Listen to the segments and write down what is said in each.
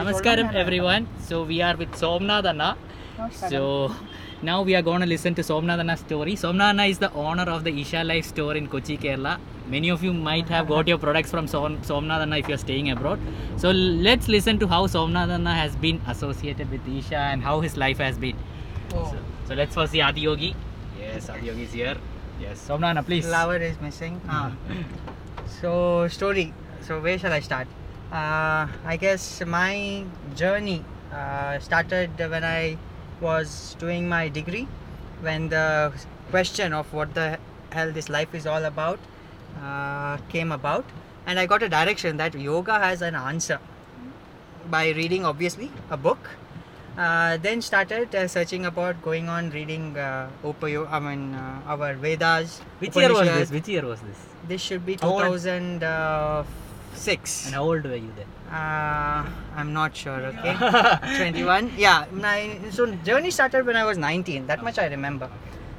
Namaskaram everyone. So we are with Somnath Anna. So now we are going to listen to Somnath Anna's story. Somnath Anna is the owner of the Isha Life store in Kochi, Kerala. Many of you might have got your products from Som- Somnath Anna if you are staying abroad. So let's listen to how Somnath Anna has been associated with Isha and how his life has been. Oh. So, so let's first see Adiyogi. Yes, Adiyogi is here. Yes, Somnath Anna, please. Flower is missing. Ah. So story. So where shall I start? uh, I guess my journey uh, started when I was doing my degree, when the question of what the hell this life is all about uh, came about, and I got a direction that yoga has an answer by reading, obviously, a book. Uh, then started uh, searching about going on reading uh, Upayo, I mean our Vedas. Which year was this? Which year was this? This should be two thousand. Six. And how old were you then? Uh, I'm not sure, okay? 21? Yeah. My, so, journey started when I was 19. That much I remember.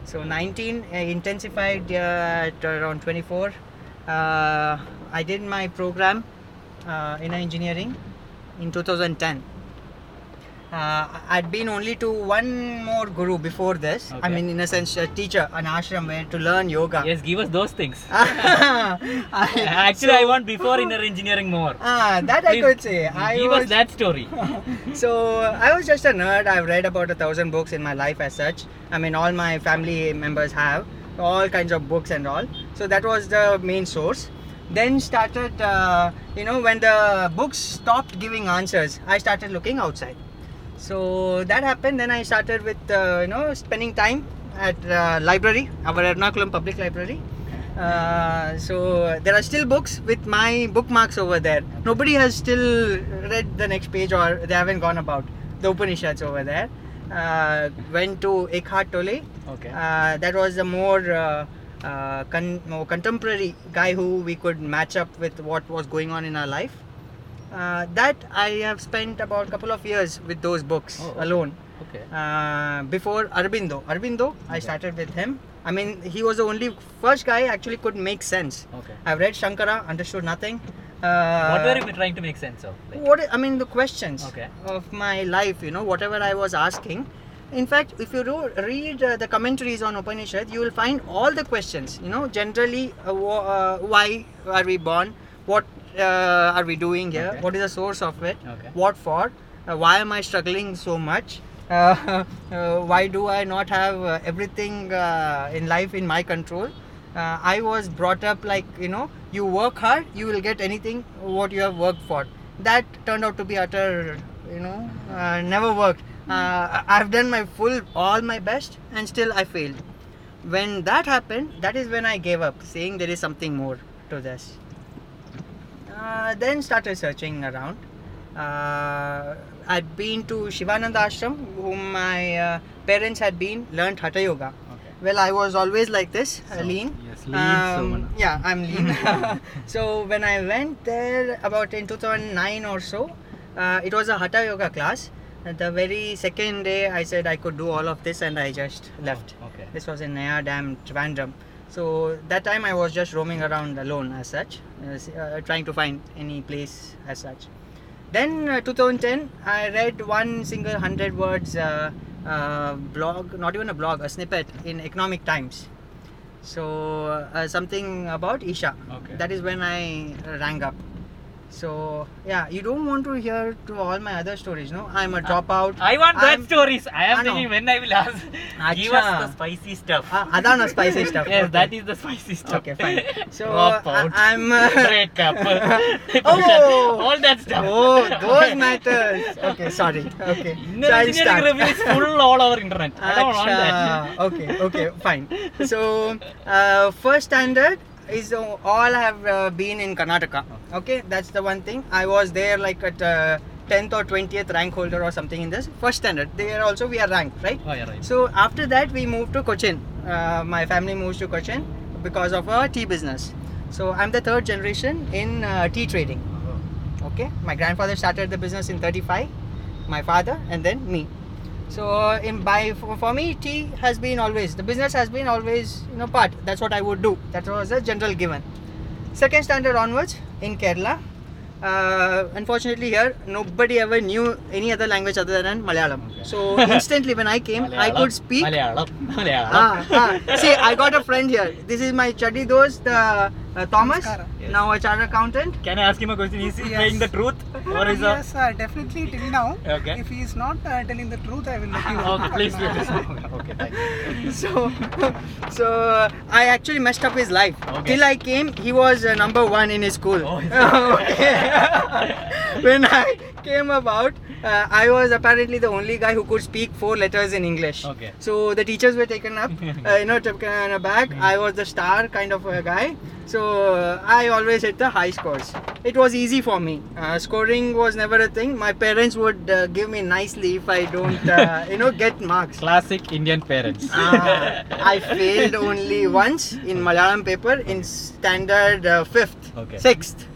So, 19 I intensified uh, at around 24. Uh, I did my program uh, inner engineering in 2010. Uh, I'd been only to one more guru before this. I mean, in a sense, a teacher, an ashram where to learn yoga. Yes, give us those things. I- Actually, I so- want before inner engineering more. Ah, that I could say. I give was, us that story. So I was just a nerd. I've read about a thousand books in my life as such. I mean, all my family members have all kinds of books and all. So that was the main source. Then started, uh, you know, when the books stopped giving answers, I started looking outside. So that happened. Then I started with, uh, you know, spending time at uh, library, our Ernakulam Public Library. Uh, so there are still books with my bookmarks over there. Nobody has still read the next page or they haven't gone about the Upanishads over there. Uh, went to Eckhart Tolle. Okay. Uh, that was a more, uh, uh, con- more contemporary guy who we could match up with what was going on in our life. Uh, that I have spent about a couple of years with those books Oh, okay. alone. Okay. Uh, before Aurobindo. Aurobindo, I started with him. I mean, he was the only first guy actually could make sense. Okay. I've read Shankara, understood nothing. Uh, what were you trying to make sense of? Like, what I mean, the questions Okay. of my life, you know, whatever I was asking. In fact, if you do read uh, the commentaries on Upanishad, you will find all the questions. You know, generally, uh, uh, why are we born? What uh, are we doing here? Okay. What is the source of it? Okay. What for? Uh, why am I struggling so much? Uh, uh, why do I not have uh, everything uh, in life in my control? Uh, I was brought up like you know, you work hard, you will get anything what you have worked for. That turned out to be utter, you know, uh, never worked. Uh, I've done my full, all my best, and still I failed. When that happened, that is when I gave up, saying there is something more to this. Uh, then started searching around. Uh, I'd been to Shivananda Ashram, whom my uh, parents had been, learned Hatha Yoga. Okay. Well, I was always like this, So- lean. yes, lean, Um, Somana. yeah, I'm lean. so when I went there about in 2009 or so, uh, it was a Hatha Yoga class. And the very second day, I said I could do all of this, and I just left. Oh, okay. This was in Neyyar Dam, Trivandrum. So that time I was just roaming around alone as such, uh, trying to find any place as such. Then uh, 2010, I read one single hundred words uh, uh, blog, not even a blog, a snippet in Economic Times. So uh, something about Isha. Okay. That is when I rang up. So yeah, you don't want to hear to all my other stories, no? I'm a dropout. I want that I'm- stories. I am thinking when I will ask. Give us the spicy stuff. Ah, Adana spicy stuff. Yes, okay. that is the spicy stuff. Okay, fine. So Drop I, I'm Uh, break up. Oh. all that stuff. oh, those matters. Okay, sorry. Okay. Inner So engineering review is full all over internet. I don't want that. Okay, okay, fine. So, uh, first standard is uh, all have uh, been in Karnataka. Okay, that's the one thing. I was there like at uh, 10th or 20th rank holder or something in this first standard. There also we are ranked, right? Oh, yeah, right. So after that we moved to Cochin. Uh, my family moves to Cochin because of our tea business. So I'm the third generation in uh, tea trading. Okay, my grandfather started the business in 35, my father, and then me. So in by for, for me, tea has been always the business has been always you know part. That's what I would do. That was a general given. Second standard onwards in Kerala, Uh, unfortunately, here nobody ever knew any other language other than Malayalam. Okay. So instantly, when I came, I could speak. Malayalam. Malayalam. Ah, ah. See, I got a friend here. This is my chuddy dost, uh, uh, Thomas, Yes. now a chartered accountant. Can I ask him a question? Is he Yes. saying the truth or is a yes, uh, definitely till now. Okay. If he is not uh, telling the truth, I will let you know. okay, please, please. okay, thank you. So, so uh, I actually messed up his life. Okay. Till I came, he was uh, number one in his school. Oh, Okay. when I came about, uh, I was apparently the only guy who could speak four letters in English. Okay. So the teachers were taken up, uh, you know, taken aback. I was the star kind of a guy. So uh, I always hit the high scores. It was easy for me. Uh, scoring was never a thing. My parents would uh, give me nicely if I don't, uh, you know, get marks. Classic Indian parents. Ah, I failed only once in Malayalam paper in standard uh, fifth, Okay. sixth, Uh,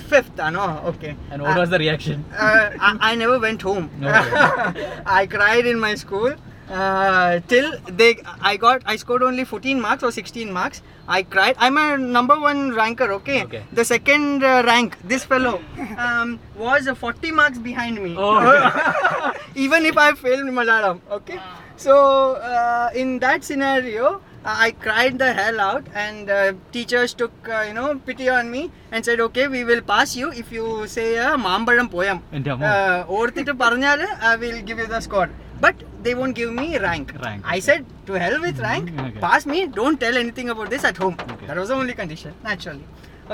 fifth. Uh, no, okay. and what Uh, was the reaction? uh, I, I never went home. No. I cried in my school uh, till they. I got. I scored only 14 marks or 16 marks. I cried. I'm a number one ranker. Okay. Okay. The second uh, rank, this fellow, um, was uh, 40 marks behind me. Oh, Even if I failed Malayalam. Okay. So uh, in that scenario. I cried the hell out, and uh, teachers took uh, you know pity on me and said, "Okay, we will pass you if you say a Mambaram poem." എൻ്റെ അമ്മോ. uh, ഓർത്തിട്ട് പറഞ്ഞാൽ I will give you the score. But they won't give me rank. Rank, I said, to hell with rank. Okay. Pass me. Don't tell anything about this at home. Okay. That was the only condition, naturally.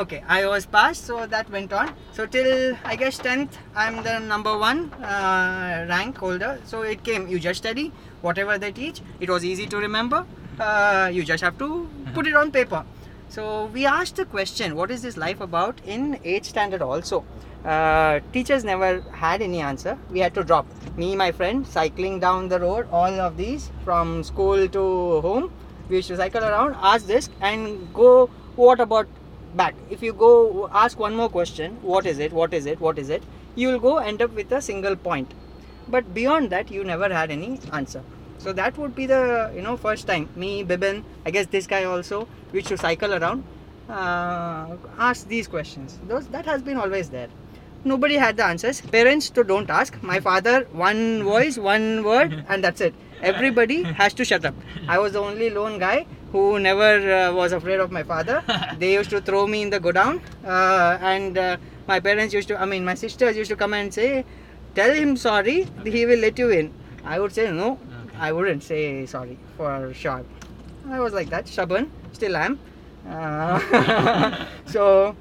Okay, I was passed, so that went on. So till I guess 10th, I'm the number one uh, rank holder. So it came. You just study whatever they teach. It was easy to remember. Uh, you just have to put it on paper. So we asked the question, what is this life about in 8th standard also? Uh, teachers never had any answer. We had to drop. Me, my friend, cycling down the road, all of these from school to home. We used to cycle around, ask this, and go. What about back? If you go ask one more question, what is it? What is it? What is it? You will go end up with a single point. But beyond that, you never had any answer. So that would be the you know first time me Bibin, I guess this guy also, we to cycle around, uh, ask these questions. Those that has been always there. Nobody had the answers. Parents to don't ask. My father, one voice, one word, and that's it. Everybody has to shut up. I was the only lone guy who never uh, was afraid of my father. They used to throw me in the godown, uh, and uh, my parents used to. I mean, my sisters used to come and say, "Tell him sorry. He will let you in." I would say no. I wouldn't say sorry for sure. I was like that, stubborn, still am. Uh, so,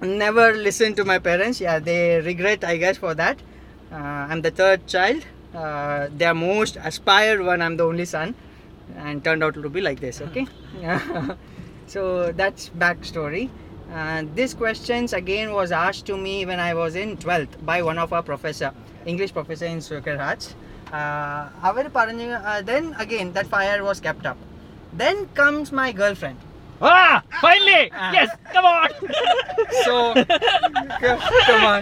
never listen to my parents. Yeah, they regret, I guess, for that. Uh, I'm the third child. Uh, their most aspired one, I'm the only son, and turned out to be like this. Okay, so that's backstory. Uh, this questions again was asked to me when I was in 12th by one of our professor, English professor in Hearts. അവർ പറഞ്ഞു then again that fire was kept up. Then comes my girlfriend. Ah, finally! Yes, come on! So, come on.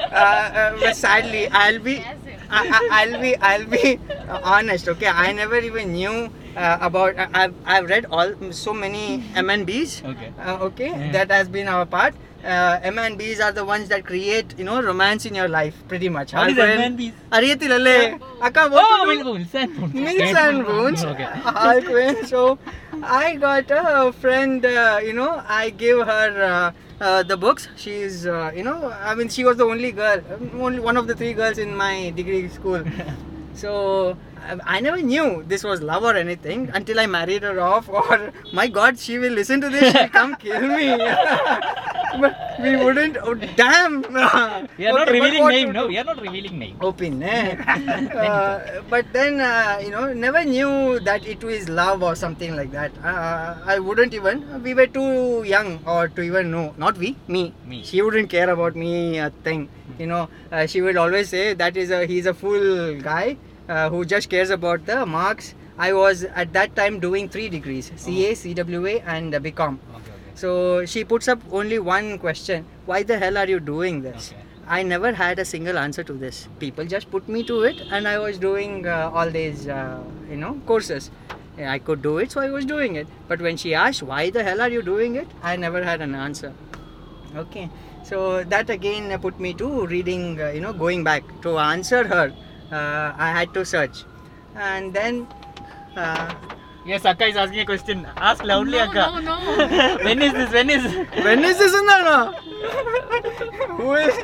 Uh, uh, but sadly, I'll be, I, I, I'll be, I'll be honest. Okay, I never even knew uh, about uh, I've, I've read all so many MNBs okay, uh, okay yeah. that has been our part. Uh, MNBs are the ones that create you know romance in your life pretty much. What i is MNBs Ariyati lalle akka what oh milk and okay. So I got a friend uh, you know I gave her uh, uh, the books. She's, uh, you know, I mean, she was the only girl, um, only one of the three girls in my degree school. so I, never knew this was love or anything until I married her off. Or my God, she will listen to this. She'll come kill me. but we wouldn't. Oh damn! We are not Okay, but revealing name, no, we are not revealing name. open eh? uh, but then uh, you know never knew that it was love or something like that uh, i wouldn't even we were too young or to even know not we me Me. she wouldn't care about me a thing you know uh, she would always say that is a he's a fool guy uh, who just cares about the marks i was at that time doing three degrees ca cwa and uh, bcom okay. So she puts up only one question why the hell are you doing this Okay. I never had a single answer to this. People just put me to it, and I was doing uh, all these, uh, you know, courses. I could do it, so I was doing it. But when she asked, "Why the hell are you doing it?" I never had an answer. Okay, so that again put me to reading, uh, you know, going back to answer her. Uh, I had to search, and then. Yes, Akka is asking a question. Ask loudly, No, Akka. no, no. when is this? When is? when is this Nana? Who is?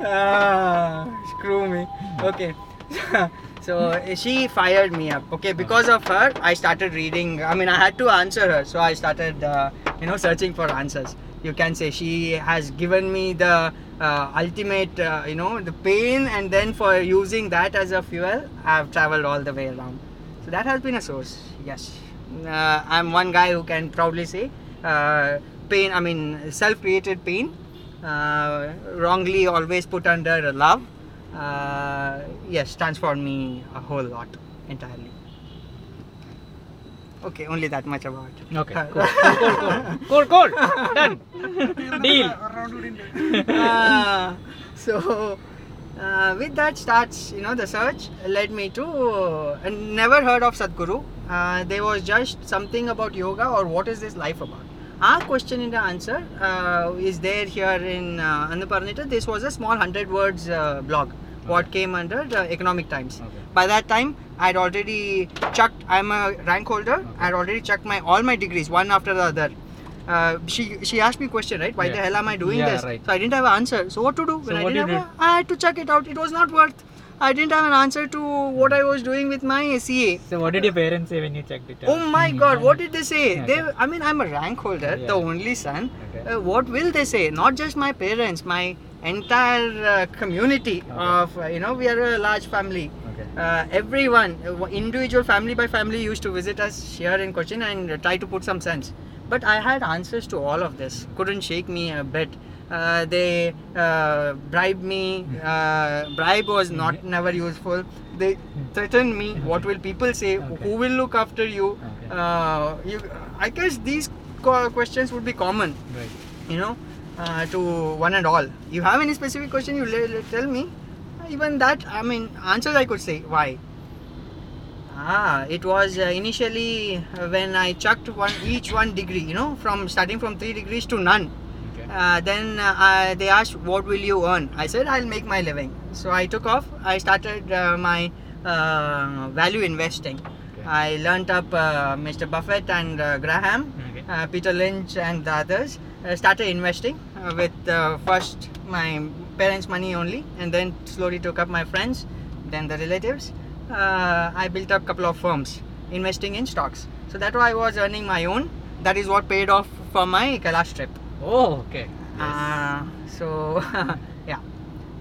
Ah, screw me. Okay. so uh, she fired me up. Okay, because of her, I started reading. I mean, I had to answer her, so I started, uh, you know, searching for answers. You can say she has given me the uh, ultimate, uh, you know, the pain, and then for using that as a fuel, I've traveled all the way around. So that has been a source. Yes, uh, I'm one guy who can proudly say, uh, pain. I mean, self-created pain, uh, wrongly always put under love. Uh, yes, transformed me a whole lot entirely. Okay, only that much about. Okay, cool, cool, cool, cool, cool, cool. Done. Deal. Uh, so uh, with that starts you know the search led me to uh, never heard of sadhguru uh, there was just something about yoga or what is this life about our question in the answer uh, is there here in uh, Annaparnita. This was a small 100 words uh, blog, what came under the Economic Times. Okay. By that time, I'd already chucked, I'm a rank holder, I'd already chucked my all my degrees, one after the other. Uh, she she asked me a question, right? Why Yeah. the hell am I doing Yeah, this? right. So I didn't have an answer. So what to do? When I didn't have a, I had to check it out. It was not worth. I didn't have an answer to what I was doing with my CA. So what did your parents say when you checked it out? Oh my god, what did they say? Okay. They, I mean, I'm a rank holder, the only son. Okay. Uh, what will they say? Not just my parents, my entire uh, community Okay. of, uh, you know, we are a large family. Okay. Uh, everyone, uh, individual family by family used to visit us here in Cochin and try to put some sense. But I had answers to all of this. Couldn't shake me a bit. Uh, they uh, bribed me. Uh, bribe was not never useful. They threatened me. What will people say? Okay. Who will look after you? Okay. Uh, you? I guess these questions would be common Right. you know, uh, to one and all. You have any specific question, you tell me. Even that, I mean, answers I could say. Why? Ah, it was uh, initially uh, when I chucked one each one degree, you know, from starting from three degrees to none. Okay. Uh, then uh, I, they asked, "What will you earn?" I said, "I'll make my living." So I took off. I started uh, my uh, value investing. Okay. I learnt up uh, Mr. Buffett and uh, Graham Okay. Peter Lynch and the others uh, started investing uh, with uh, first my parents' money only, and then slowly took up my friends, then the relatives. Uh, I built up a couple of firms investing in stocks. So that why I was earning my own. That is what paid off for my Kailash trip. Oh, okay. Uh, so yeah.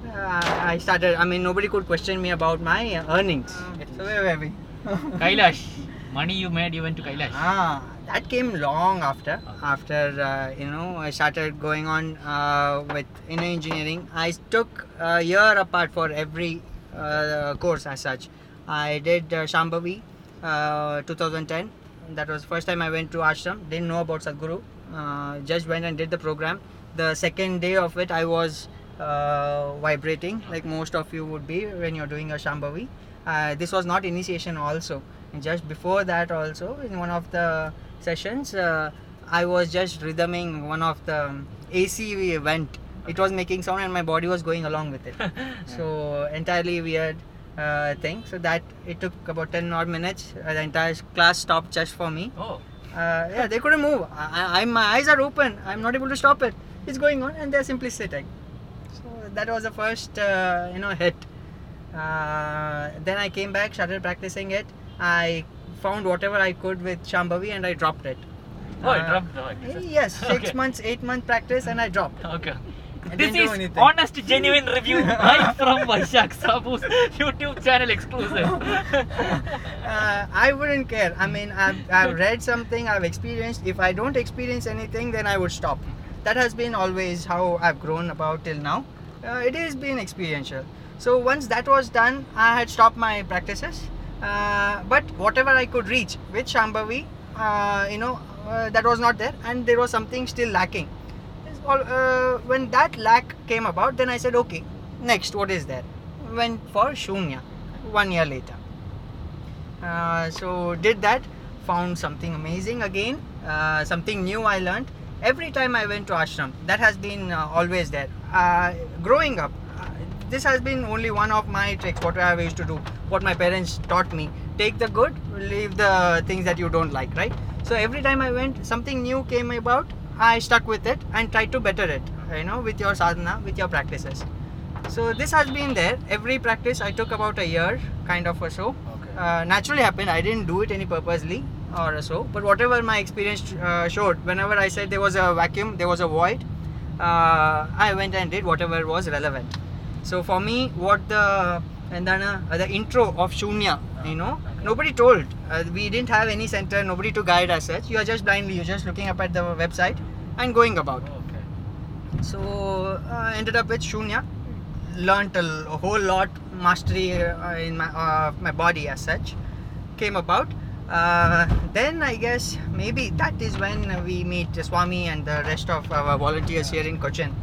Uh, I started. I mean, nobody could question me about my earnings. so where were we? Kailash. Money you made, you went to Kailash. Ah, that came long after. After uh, you know, I started going on uh, with inner engineering. I took a year apart for every uh, course as such. I did uh, Shambhavi, uh, 2010. That was first time I went to ashram. Didn't know about Sadhguru. Uh, just went and did the program. The second day of it, I was uh, vibrating like most of you would be when you're doing a Shambhavi. Uh, this was not initiation also. And just before that also, in one of the sessions, uh, I was just rhythming one of the AC event. It was making sound and my body was going along with it. so entirely weird uh, thing. So that it took about 10 odd minutes. Uh, the entire class stopped just for me. Oh. Uh, yeah, they couldn't move. I, I, my eyes are open. I'm not able to stop it. It's going on, and they're simply sitting. So that was the first, uh, you know, hit. Uh, then I came back, started practicing it. I found whatever I could with Shambhavi, and I dropped it. Oh, I Uh, dropped the. Yes, six Okay. months, eight month practice, and I dropped. Okay. This is anything. honest, genuine review right from Vaishak Sabu's YouTube channel exclusive. uh, I wouldn't care. I mean, I've, I've read something, I've experienced. If I don't experience anything, then I would stop. That has been always how I've grown about till now. Uh, it has been experiential. So once that was done, I had stopped my practices. Uh, but whatever I could reach with Shambhavi, uh, you know, uh, that was not there, and there was something still lacking. All- Uh, when that lack came about, then I said, okay, next, what is there? Went for Shunya one year later. Uh, so did that found something amazing again uh, something new i learned every time I went to ashram, that has been uh, always there. Uh, growing up, uh, this has been only one of my tricks. What I used to do, what my parents taught me: take the good, leave the things that you don't like. Right. So every time I went, something new came about. I stuck with it and tried to better it. You know, with your sadhana, with your practices. So this has been there. Every practice I took about a year, kind of or so. Okay. Uh, naturally happened. I didn't do it any purposely or so. But whatever my experience uh, showed, whenever I said there was a vacuum, there was a void, uh, I went and did whatever was relevant. So for me, what the and then uh, the intro of Shunya, you know, nobody told. Uh, we didn't have any center, nobody to guide as such. You are just blindly, you're just looking up at the website and going about. Okay. So uh, ended up with Shunya. Learned a whole lot, mastery uh, in my uh, my body as such came about. Uh, then I guess maybe that is when we meet Swami and the rest of our volunteers here in Cochin.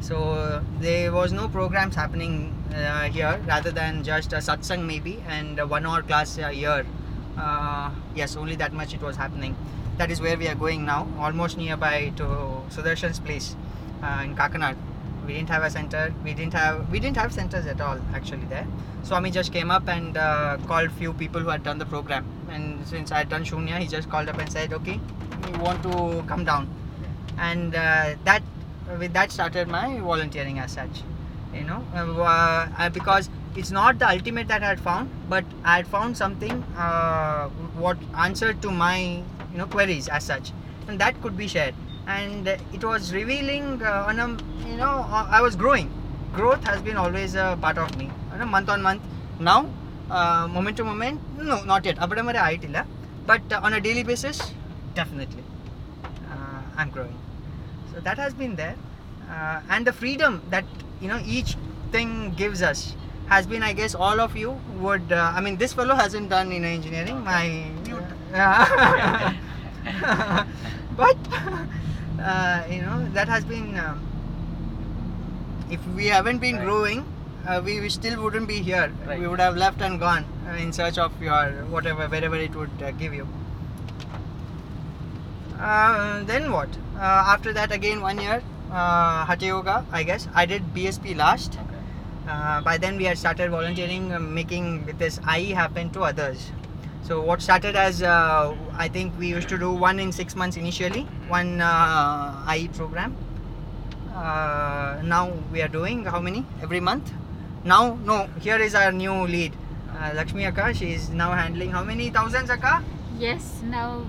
So there was no programs happening uh, here rather than just a satsang maybe and a one hour class a year. Uh, yes, only that much it was happening. That is where we are going now, almost nearby to Sudarshan's place uh, in Kakkanad. We didn't have a center. We didn't have we didn't have centers at all actually there. Swami just came up and uh, called few people who had done the program. And since I had done Shunya, he just called up and said, "Okay, you want to come down." And uh, that with that started my volunteering as such you know. Uh, uh, because it's not the ultimate that i had found but i had found something uh, what answered to my you know queries as such and that could be shared. And it was revealing uh, on a you know uh, i was growing. Growth has been always a part of me. On a month on month. Now uh, moment to moment no not yet. but uh, on a daily basis definitely i'm growing. So that has been there, uh, and the freedom that you know each thing gives us has been, I guess, all of you would. Uh, I mean, this fellow hasn't done inner engineering. My, uh, but uh, you know that has been. Um, if we haven't been Right. growing, uh, we, we still wouldn't be here. Right. We would have left and gone uh, in search of your whatever, wherever it would uh, give you. Uh, then what? Uh, after that, again one year, uh, Hatha Yoga, I guess. I did BSP last. Okay. Uh, by then, we had started volunteering, uh, making this IE happen to others. So, what started as uh, I think we used to do one in six months initially, one uh, IE program. Uh, now we are doing how many every month? Now, no, here is our new lead, uh, Lakshmi Akka. She is now handling how many thousands, Akka? Yes, now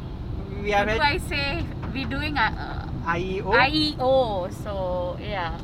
We what are do I say? We're doing uh, IEO. IEO, so yeah.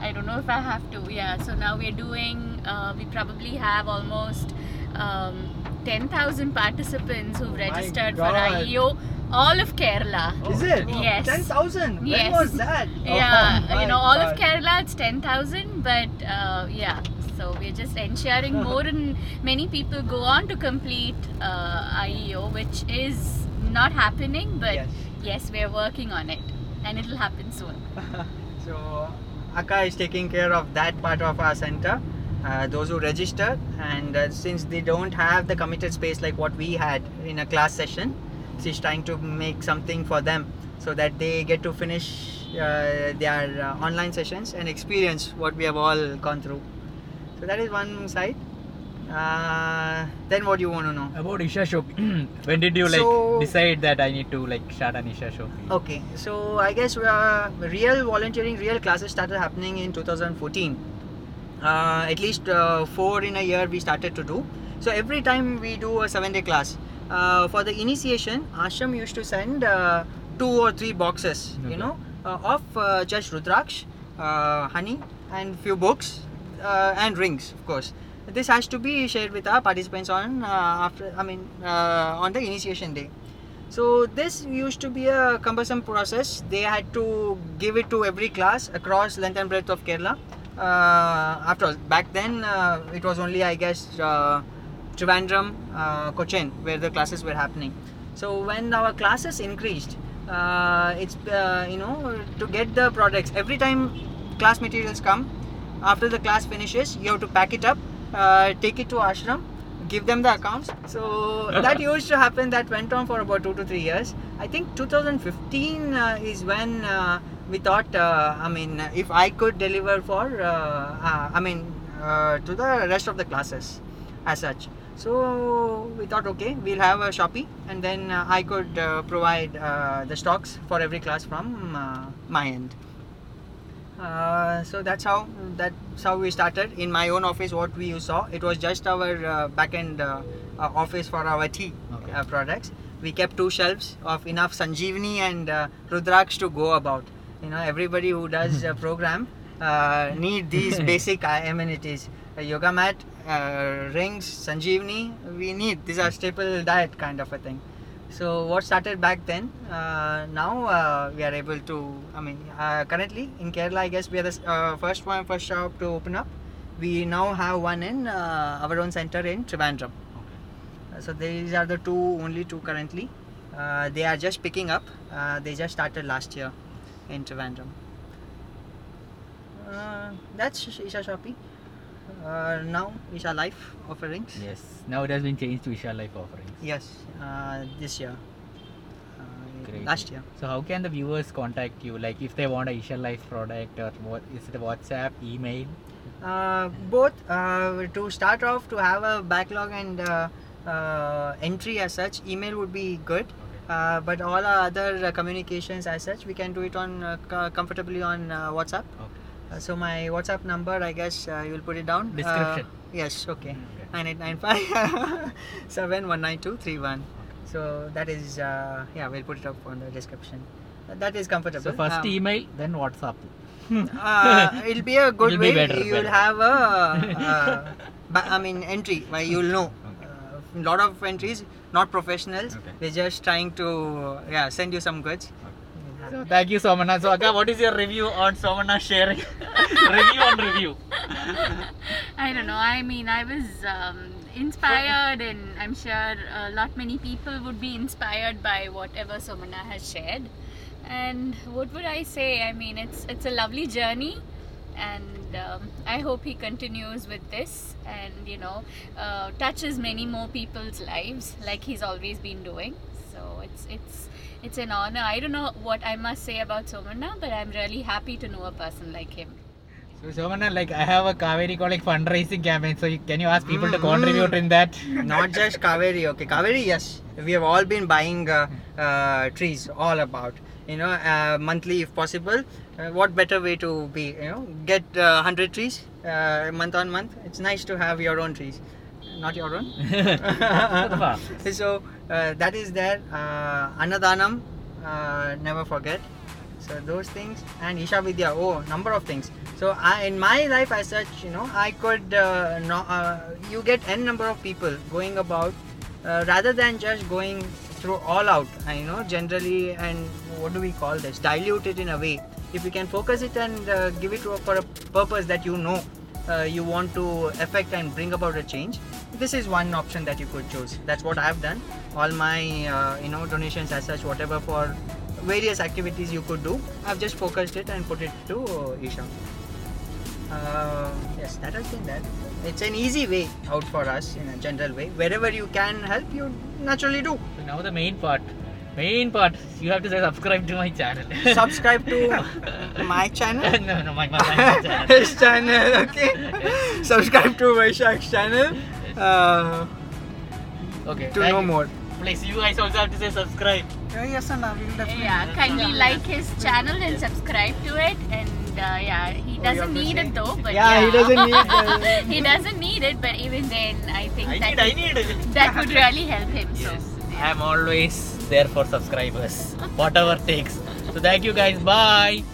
I don't know if I have to. Yeah, so now we're doing. Uh, we probably have almost um, ten thousand participants who've Oh registered for God. IEO, all of Kerala. Is it? Yes. 10,000? Yes. When was that? Yeah, Oh you know, all of Kerala it's ten thousand, but uh, yeah. So we're just ensuring more and many people go on to complete uh, IEO, which is not happening, but Yes. yes, we're working on it, and it'll happen soon. So, Akka is taking care of that part of our center. Uh, those who register, and uh, since they don't have the committed space like what we had in a class session, she's trying to make something for them so that they get to finish uh, their uh, online sessions and experience what we have all gone through. So, that is one side. Uh, then, what do you want to know? About Isha Shoppe, when did you like So- decide that I need to like start an Isha Shoppe? Okay, so I guess uh, real volunteering, real classes started happening in 2014. Uh, at least uh, four in a year we started to do. So every time we do a seven day class, uh, for the initiation, Ashram used to send uh, two or three boxes, you know, uh, of uh, just Rudraksh, uh, honey, and few books, uh, and rings, of course. This has to be shared with our participants on uh, after, I mean, uh, on the initiation day. So this used to be a cumbersome process. They had to give it to every class across length and breadth of Kerala. Uh, after all, back then uh, it was only I guess uh, Trivandrum, uh, Cochin where the classes were happening. So when our classes increased, it's you know to get the products every time class materials come. After the class finishes, you have to pack it up, uh, take it to ashram, give them the accounts. So that used to happen. That went on for about two to three years. I think 2015 uh, is when uh, we thought. Uh, I mean, if I could deliver for, uh, uh, I mean, uh, to the rest of the classes, as such. So we thought, okay, we'll have a Shoppe, and then I could uh, provide uh, the stocks for every class from uh, my end. Uh, so that's how that's how we started in my own office. What we saw, it was just our uh, back end uh, uh, office for our tea Okay. uh, products. We kept two shelves of enough Sanjeevani and uh, Rudraksh to go about. You know, everybody who does a program uh, need these basic amenities: a yoga mat, uh, rings, Sanjeevani. We need these are staple diet kind of a thing. So what started back then, uh, now uh, we are able to. I mean, uh, currently in Kerala, I guess we are the uh, first one, first shop to open up. We now have one in uh, our own center in Trivandrum. Uh, So these are the two only two currently. Uh, they are just picking up. Uh, they just started last year in Trivandrum. Uh, that's Isha Shoppe. Uh, now Isha Life offerings. Yes. Now it has been changed to Isha Life offerings. Yes, uh, this year. Uh, Great. Last year. So how can the viewers contact you? Like if they want a Isha Life product or what is it a WhatsApp, email? Uh, both uh, to start off to have a backlog and uh, uh, entry as such, email would be good. Uh, but all our other uh, communications as such, we can do it on uh, comfortably on uh, WhatsApp. Okay. Uh, so my WhatsApp number, I guess uh, you will put it down. Description. Uh, yes. Okay. Okay. Nine eight nine five seven one nine two three one. So that is uh, yeah. We'll put it up on the description. Uh, that is comfortable. So first Um, email, then WhatsApp. uh, it'll be a good It'll be way. better, you'll better. have a, uh, ba- I mean, entry where you'll know. A lot of entries, not professionals. Okay. They're just trying to, yeah, send you some goods. So thank you, Somana. So Akka, what is your review on Somana sharing? review on review. I don't know. I mean, I was um, inspired, and I'm sure a lot many people would be inspired by whatever Somana has shared. And what would I say? I mean, it's it's a lovely journey, and um, I hope he continues with this, and you know, uh, touches many more people's lives like he's always been doing. So it's it's it's an honor. I don't know what I must say about Somana, but I'm really happy to know a person like him. So Somana, like I have a Kaveri Calling fundraising campaign. So you, can you ask people to Mm, contribute in that? not just Kaveri, okay. Kaveri, yes. We have all been buying uh, uh, trees, all about. You know, uh, monthly if possible. Uh, what better way to be, you know, get uh, 100 trees uh, month on month. It's nice to have your own trees. Not your own. so uh, that is there. Uh, Annadanam, uh, never forget. So those things and Isha Vidya. Oh, number of things. So I, in my life as such, you know, I could uh, no, uh, you get n number of people going about uh, rather than just going through all out. uh, you know, generally and what do we call this? Dilute it in a way. If you can focus it and uh, give it to a, for a purpose that you know uh, you want to affect and bring about a change this is one option that you could choose. That's what i've done. All my uh, you know donations as such whatever for various activities you could do i've just focused it and put it to isha. Uh, yes that has been that. It's an easy way out for us in a general way. Wherever you can help you naturally do. So now the main part. Main part. You have to say subscribe to my channel. subscribe to my channel no, no, my, my, my channel. his channel okay subscribe to Vaishak's channel uh, Okay. to thank know you. more Please, you guys also have to say subscribe. Yeah, yes, and uh, we will definitely. Yeah, kindly like his channel and subscribe to it. And uh, yeah, he Oh, doesn't you have to need say? it though. But Yeah, he doesn't need the- he doesn't need it, but even then, I think I that need, I would, need. that would really help him. Yes. So I am always there for subscribers, whatever takes. So thank you guys. Bye.